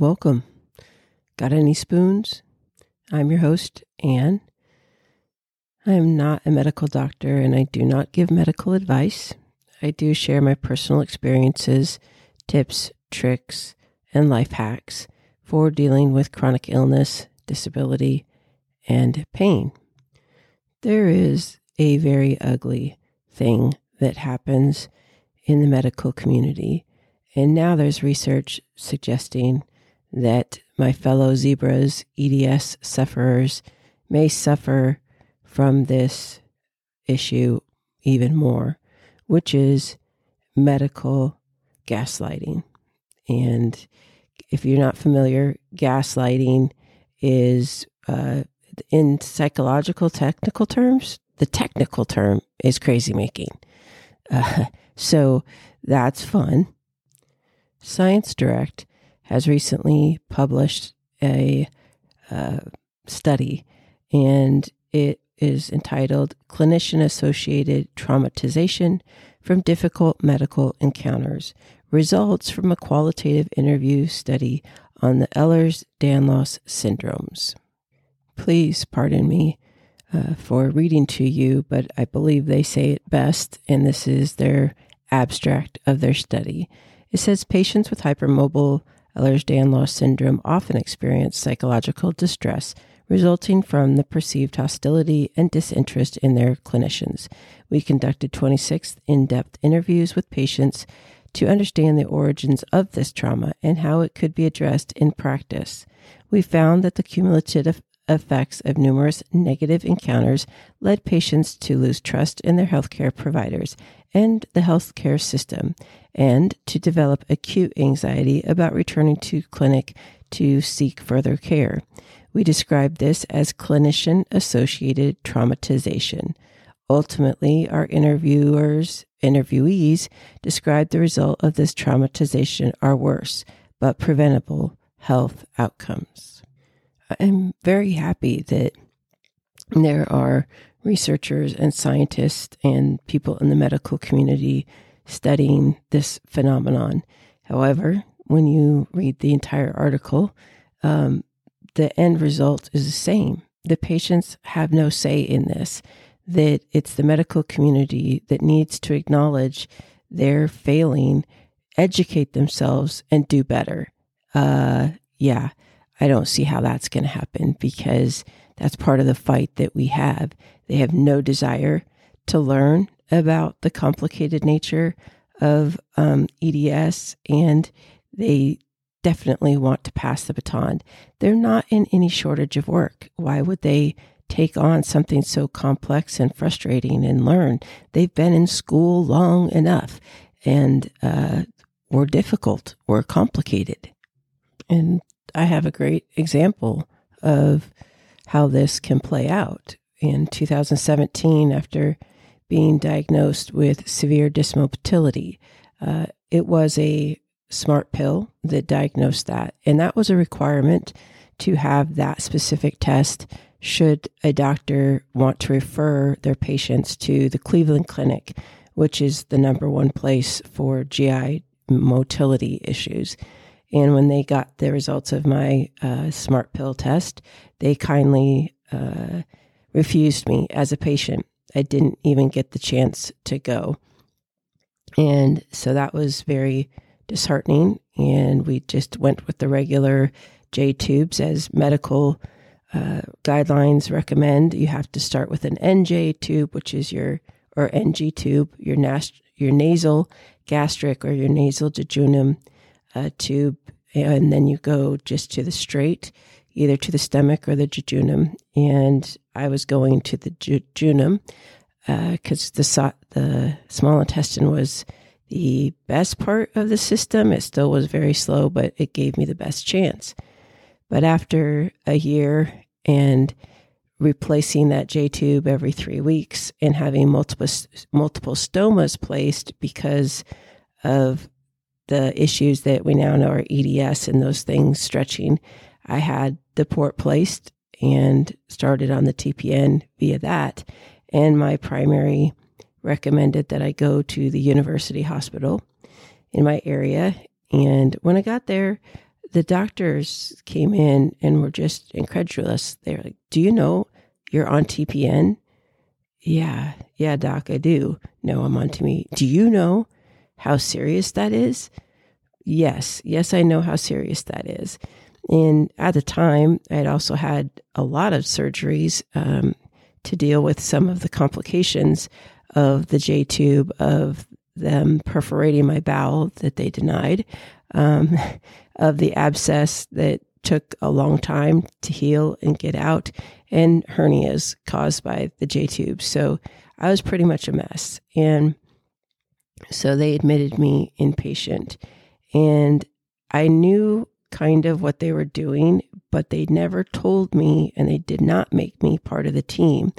Welcome. Got any spoons? I'm your host, Anne. I am not a medical doctor and I do not give medical advice. I do share my personal experiences, tips, tricks, and life hacks for dealing with chronic illness, disability, and pain. There is a very ugly thing that happens in the medical community. And now there's research suggesting that my fellow zebras, EDS sufferers, may suffer from this issue even more, which is medical gaslighting. And if you're not familiar, gaslighting is, uh, in psychological technical terms, the technical term is crazy making. Uh, so that's fun. ScienceDirect has recently published a uh, study, and it is entitled Clinician Associated Traumatization from Difficult Medical Encounters Results from a Qualitative Interview Study on the Ehlers Danlos Syndromes. Please pardon me uh, for reading to you, but I believe they say it best, and this is their abstract of their study. It says patients with hypermobile Ehlers-Danlos syndrome often experience psychological distress resulting from the perceived hostility and disinterest in their clinicians. We conducted 26 in-depth interviews with patients to understand the origins of this trauma and how it could be addressed in practice. We found that the cumulative effects of numerous negative encounters led patients to lose trust in their healthcare providers and the healthcare system, and to develop acute anxiety about returning to clinic to seek further care. We describe this as clinician associated traumatization. Ultimately, our interviewers, interviewees described the result of this traumatization are worse, but preventable health outcomes. I'm very happy that there are researchers and scientists and people in the medical community studying this phenomenon. However, when you read the entire article, um, the end result is the same. The patients have no say in this, that it's the medical community that needs to acknowledge their failing, educate themselves, and do better. Uh, yeah, I don't see how that's going to happen because that's part of the fight that we have. They have no desire to learn about the complicated nature of um, EDS, and they definitely want to pass the baton. They're not in any shortage of work. Why would they take on something so complex and frustrating and learn? They've been in school long enough, and uh, we're difficult, we're complicated. And I have a great example of how this can play out. In 2017, after being diagnosed with severe dysmotility, uh, it was a smart pill that diagnosed that. And that was a requirement to have that specific test should a doctor want to refer their patients to the Cleveland Clinic, which is the number one place for GI motility issues. And when they got the results of my uh, smart pill test, they kindly uh, refused me as a patient. I didn't even get the chance to go. And so that was very disheartening. And we just went with the regular J tubes as medical uh, guidelines recommend. You have to start with an NJ tube, which is your, or NG tube, your, nas- your nasal gastric or your nasal jejunum uh, tube, and then you go just to the straight, either to the stomach or the jejunum. And I was going to the jejunum because uh, the so- the small intestine was the best part of the system. It still was very slow, but it gave me the best chance. But after a year and replacing that J tube every three weeks and having multiple multiple stomas placed because of the issues that we now know are EDS and those things stretching. I had the port placed and started on the TPN via that. And my primary recommended that I go to the university hospital in my area. And when I got there, the doctors came in and were just incredulous. They're like, Do you know you're on TPN? Yeah, yeah, doc, I do. No, I'm on me. Do you know how serious that is? Yes, yes, I know how serious that is. And at the time, I had also had a lot of surgeries um, to deal with some of the complications of the J tube, of them perforating my bowel that they denied, um, of the abscess that took a long time to heal and get out, and hernias caused by the J tube. So I was pretty much a mess. And so they admitted me inpatient. And I knew kind of what they were doing, but they never told me and they did not make me part of the team.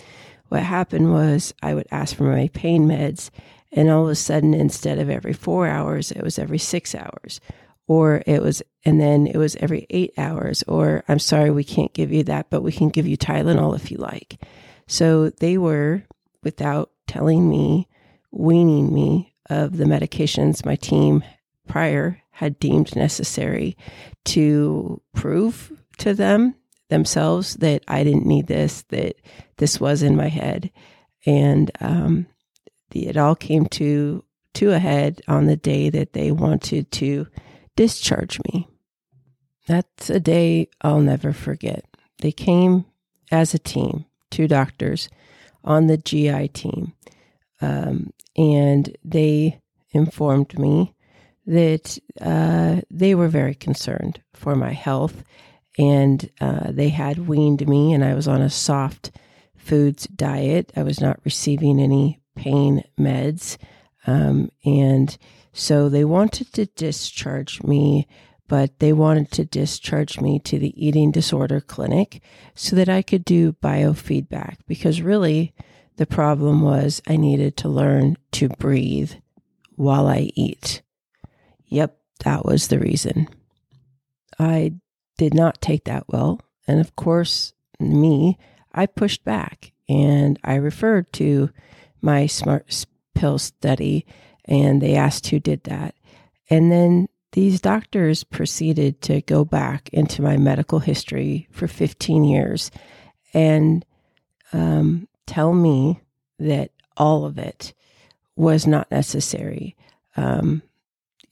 What happened was I would ask for my pain meds, and all of a sudden, instead of every four hours, it was every six hours. Or it was, and then it was every eight hours. Or I'm sorry, we can't give you that, but we can give you Tylenol if you like. So they were, without telling me, weaning me of the medications my team prior had deemed necessary to prove to them themselves that I didn't need this, that this was in my head. And um, the, it all came to to a head on the day that they wanted to discharge me. That's a day I'll never forget. They came as a team, two doctors on the GI team, um, and they informed me that uh, they were very concerned for my health and uh, they had weaned me and I was on a soft foods diet. I was not receiving any pain meds. Um, and so they wanted to discharge me, but they wanted to discharge me to the eating disorder clinic so that I could do biofeedback because really the problem was I needed to learn to breathe while I eat. Yep, that was the reason. I did not take that well. And of course, me, I pushed back and I referred to my smart pill study and they asked who did that. And then these doctors proceeded to go back into my medical history for 15 years and um, tell me that all of it was not necessary. Um,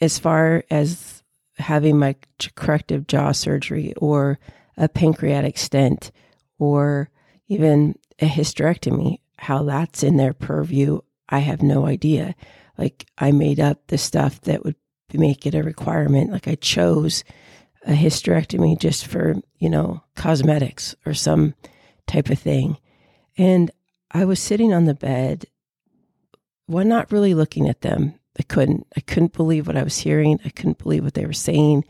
as far as having my corrective jaw surgery or a pancreatic stent or even a hysterectomy, how that's in their purview, I have no idea. Like I made up the stuff that would make it a requirement. Like I chose a hysterectomy just for, you know, cosmetics or some type of thing. And I was sitting on the bed, well, not really looking at them. I couldn't. I couldn't believe what I was hearing. I couldn't believe what they were saying.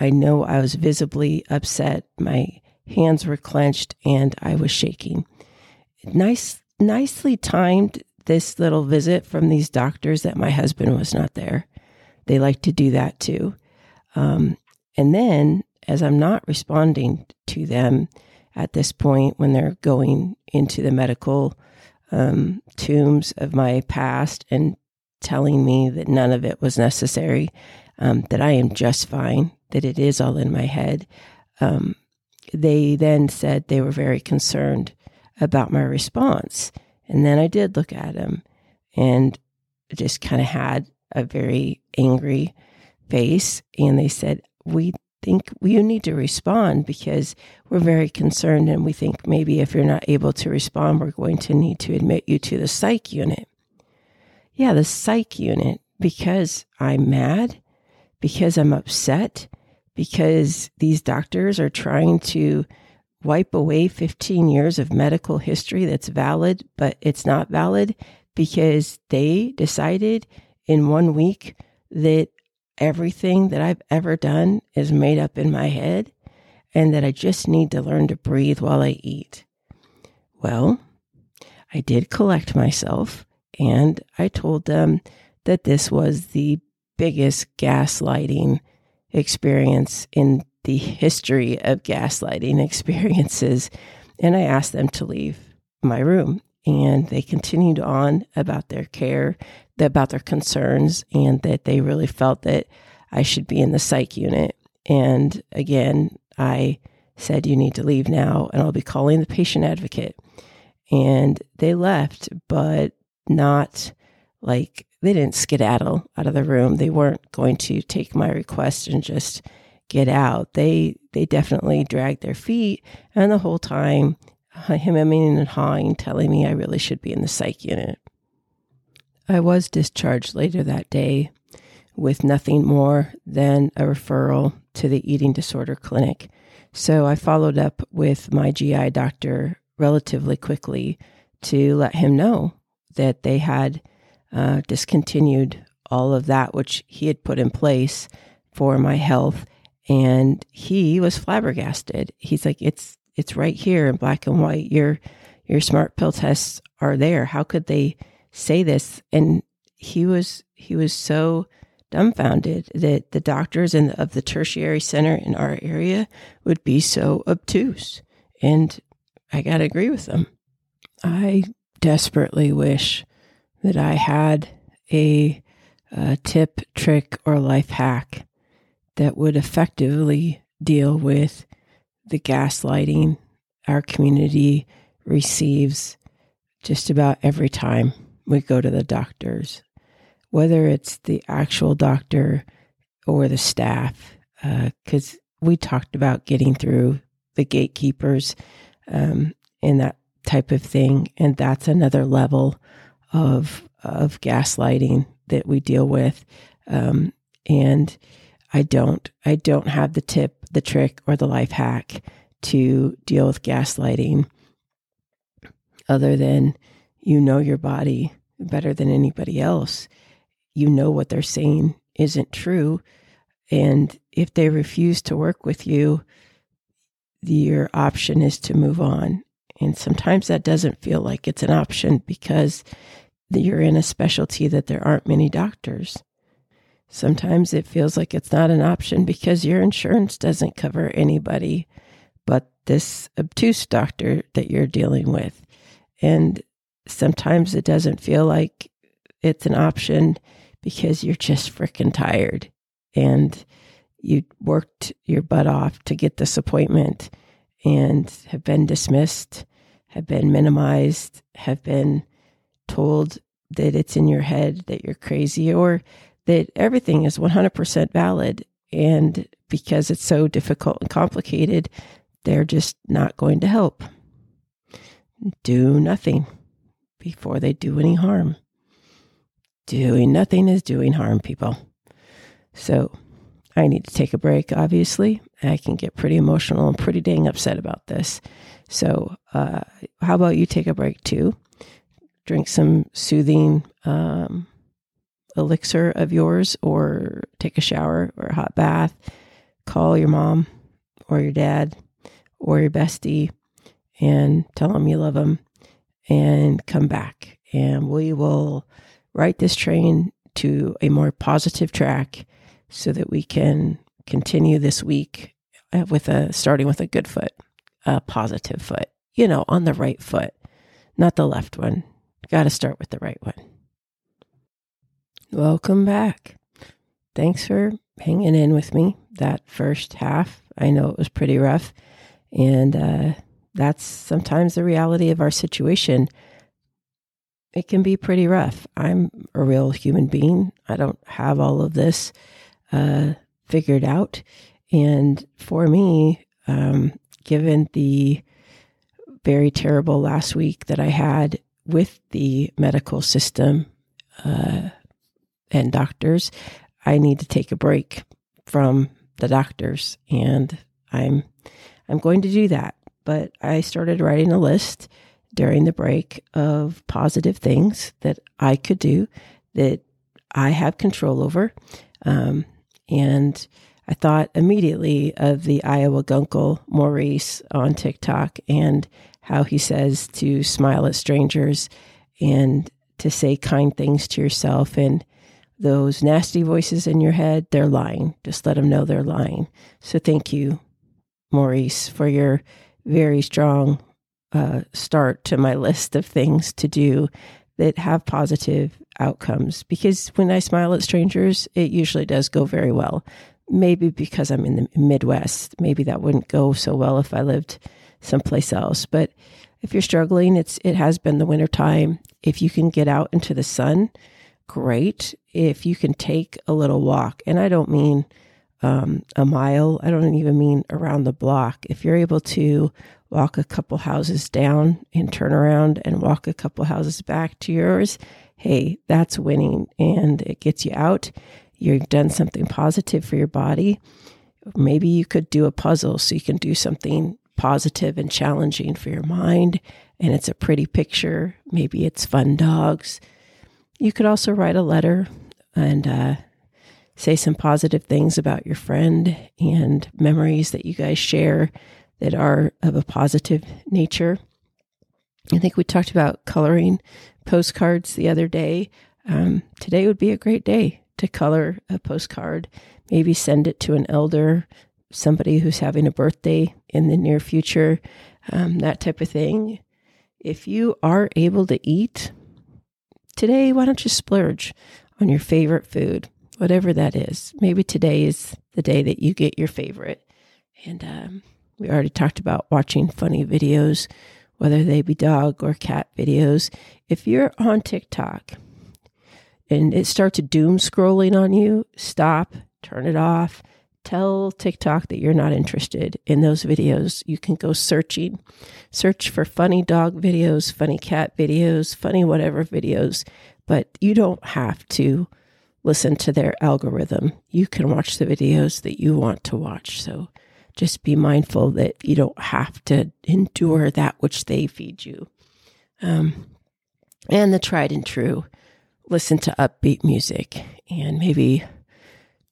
I know I was visibly upset. My hands were clenched and I was shaking. Nice, nicely timed this little visit from these doctors that my husband was not there. They like to do that too. Um, and then, as I'm not responding to them at this point when they're going into the medical um, tombs of my past and telling me that none of it was necessary, um, that I am just fine, that it is all in my head. Um, they then said they were very concerned about my response. And then I did look at him and just kind of had a very angry face. And they said, We think you need to respond because we're very concerned. And we think maybe if you're not able to respond, we're going to need to admit you to the psych unit yeah, the psych unit because I'm mad, because I'm upset, because these doctors are trying to wipe away 15 years of medical history that's valid, but it's not valid because they decided in one week that everything that I've ever done is made up in my head and that I just need to learn to breathe while I eat. Well, I did collect myself and I told them that this was the biggest gaslighting experience in the history of gaslighting experiences. And I asked them to leave my room. And they continued on about their care, about their concerns, and that they really felt that I should be in the psych unit. And again, I said, You need to leave now, and I'll be calling the patient advocate. And they left, but not like they didn't skedaddle out of the room. They weren't going to take my request and just get out. They they definitely dragged their feet, and the whole time, him hemming and hawing, telling me I really should be in the psych unit. I was discharged later that day with nothing more than a referral to the eating disorder clinic. So I followed up with my GI doctor relatively quickly to let him know that they had uh, discontinued all of that which he had put in place for my health. And he was flabbergasted. He's like, it's it's right here in black and white. Your your smart pill tests are there. How could they say this? And he was he was so dumbfounded that the doctors in the, of the tertiary center in our area would be so obtuse. And I got to agree with them. I desperately wish that I had a, a tip, trick, or life hack that would effectively deal with the gaslighting our community receives just about every time we go to the doctors whether it's the actual doctor or the staff, because uh, we talked about getting through the gatekeepers um, and that type of thing, and that's another level of of gaslighting that we deal with. Um, and I don't I don't have the tip, the trick, or the life hack to deal with gaslighting, other than you know your body better than anybody else you know what they're saying isn't true. And if they refuse to work with you, your option is to move on. And sometimes that doesn't feel like it's an option because you're in a specialty that there aren't many doctors. Sometimes it feels like it's not an option because your insurance doesn't cover anybody but this obtuse doctor that you're dealing with. And sometimes it doesn't feel like it's an option because you're just freaking tired and you worked your butt off to get this appointment and have been dismissed, have been minimized, have been told that it's in your head that you're crazy or that everything is 100% valid. And because it's so difficult and complicated, they're just not going to help. Do nothing before they do any harm doing nothing is doing harm, people. So I need to take a break, obviously. I can get pretty emotional and pretty dang upset about this. So, uh, how about you take a break too? Drink some soothing um, elixir of yours, or take a shower or a hot bath. Call your mom or your dad or your bestie and tell them you love them and come back. And we will right this train to a more positive track so that we can continue this week uh, with a starting with a good foot, a positive foot, you know, on the right foot, not the left one. Got to start with the right one. Welcome back. Thanks for hanging in with me that first half. I know it was pretty rough. And uh, that's sometimes the reality of our situation it can be pretty rough. I'm a real human being. I don't have all of this uh, figured out. And for me, um, given the very terrible last week that I had with the medical system uh, and doctors, I need to take a break from the doctors, and I'm I'm going to do that. But I started writing a list during the break of positive things that I could do that I have control over. Um, and I thought immediately of the Iowa Gunkel Maurice on TikTok and how he says to smile at strangers and to say kind things to yourself. And those nasty voices in your head, they're lying. Just let them know they're lying. So thank you, Maurice, for your very strong uh, start to my list of things to do that have positive outcomes because when I smile at strangers, it usually does go very well. Maybe because I'm in the Midwest, maybe that wouldn't go so well if I lived someplace else. But if you're struggling, it's it has been the winter time. If you can get out into the sun, great. If you can take a little walk, and I don't mean um, a mile, I don't even mean around the block. If you're able to walk a couple houses down and turn around and walk a couple houses back to yours, hey, that's winning and it gets you out. You've done something positive for your body. Maybe you could do a puzzle so you can do something positive and challenging for your mind and it's a pretty picture. Maybe it's fun dogs. You could also write a letter and uh, say some positive things about your friend and memories that you guys share that are of a positive nature. I think we talked about coloring postcards the other day. Um, today would be a great day to color a postcard. Maybe send it to an elder, somebody who's having a birthday in the near future, um, that type of thing. If you are able to eat today, why don't you splurge on your favorite food, whatever that is? Maybe today is the day that you get your favorite. And um, we already talked about watching funny videos, whether they be dog or cat videos. If you're on TikTok and it starts doom scrolling on you, stop, turn it off. Tell TikTok that you're not interested in those videos. You can go searching, search for funny dog videos, funny cat videos, funny whatever videos, but you don't have to listen to their algorithm. You can watch the videos that you want to watch. So just be mindful that you don't have to endure that which they feed you. Um, and the tried and true listen to upbeat music and maybe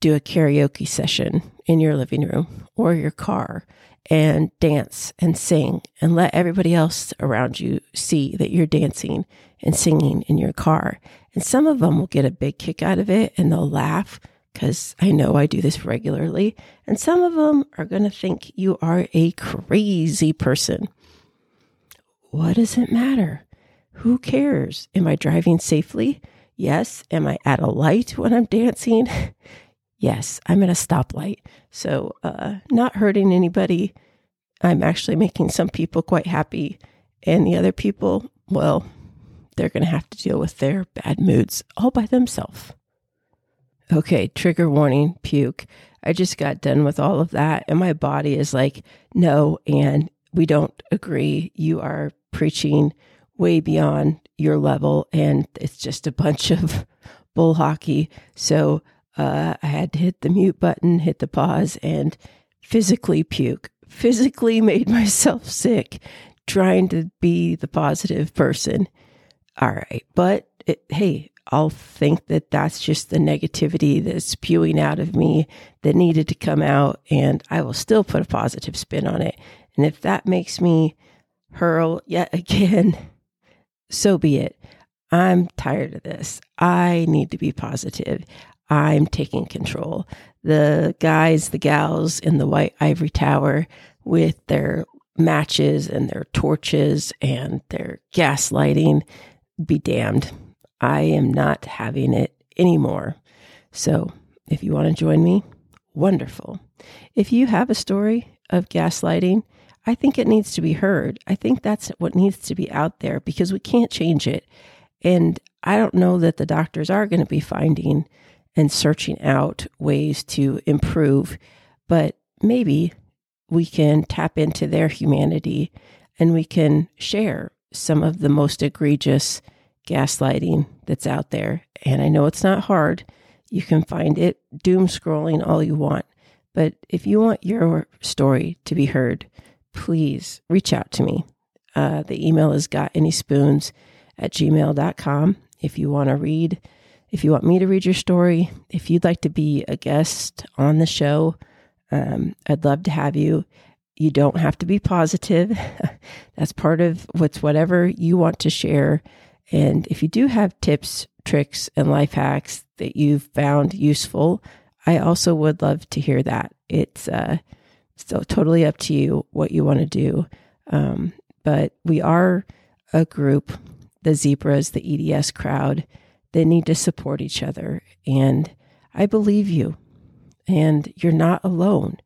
do a karaoke session in your living room or your car and dance and sing and let everybody else around you see that you're dancing and singing in your car. And some of them will get a big kick out of it and they'll laugh because I know I do this regularly. And some of them are going to think you are a crazy person. What does it matter? Who cares? Am I driving safely? Yes. Am I at a light when I'm dancing? yes, I'm at a stoplight. So, uh, not hurting anybody. I'm actually making some people quite happy. And the other people, well, they're going to have to deal with their bad moods all by themselves. Okay, trigger warning, puke. I just got done with all of that. And my body is like, no, and we don't agree. You are preaching way beyond your level. And it's just a bunch of bull hockey. So uh, I had to hit the mute button, hit the pause, and physically puke. Physically made myself sick trying to be the positive person. All right. But it, hey, I'll think that that's just the negativity that's spewing out of me that needed to come out, and I will still put a positive spin on it. And if that makes me hurl yet again, so be it. I'm tired of this. I need to be positive. I'm taking control. The guys, the gals in the white ivory tower with their matches and their torches and their gaslighting, be damned. I am not having it anymore. So if you want to join me, wonderful. If you have a story of gaslighting, I think it needs to be heard. I think that's what needs to be out there because we can't change it. And I don't know that the doctors are going to be finding and searching out ways to improve, but maybe we can tap into their humanity and we can share some of the most egregious gaslighting that's out there. And I know it's not hard. You can find it doom scrolling all you want. But if you want your story to be heard, please reach out to me. Uh, the email is got any spoons at gmail.com. If you want to read, if you want me to read your story, if you'd like to be a guest on the show, um, I'd love to have you. You don't have to be positive. That's part of what's whatever you want to share. And if you do have tips, tricks, and life hacks that you've found useful, I also would love to hear that. It's uh, so totally up to you what you want to do. Um, but we are a group, the zebras, the EDS crowd, they need to support each other. And I believe you, and you're not alone.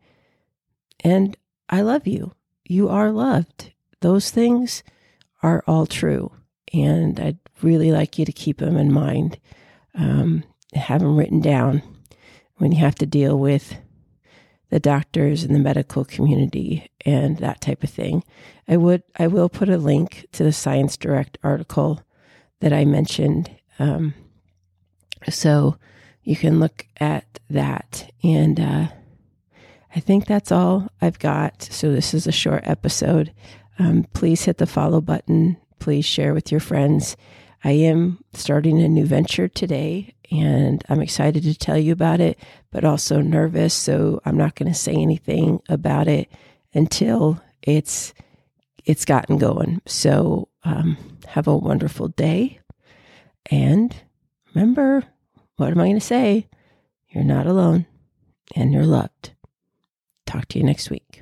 And I love you. You are loved. Those things are all true. And I'd really like you to keep them in mind, um, have them written down when you have to deal with the doctors and the medical community and that type of thing. I would I will put a link to the ScienceDirect article that I mentioned, um, so you can look at that. And uh, I think that's all I've got. So this is a short episode. Um, please hit the follow button. Please share with your friends. I am starting a new venture today and I'm excited to tell you about it, but also nervous. So I'm not going to say anything about it until it's it's gotten going. So um, have a wonderful day, and remember, what am I going to say? You're not alone, and you're loved. Talk to you next week.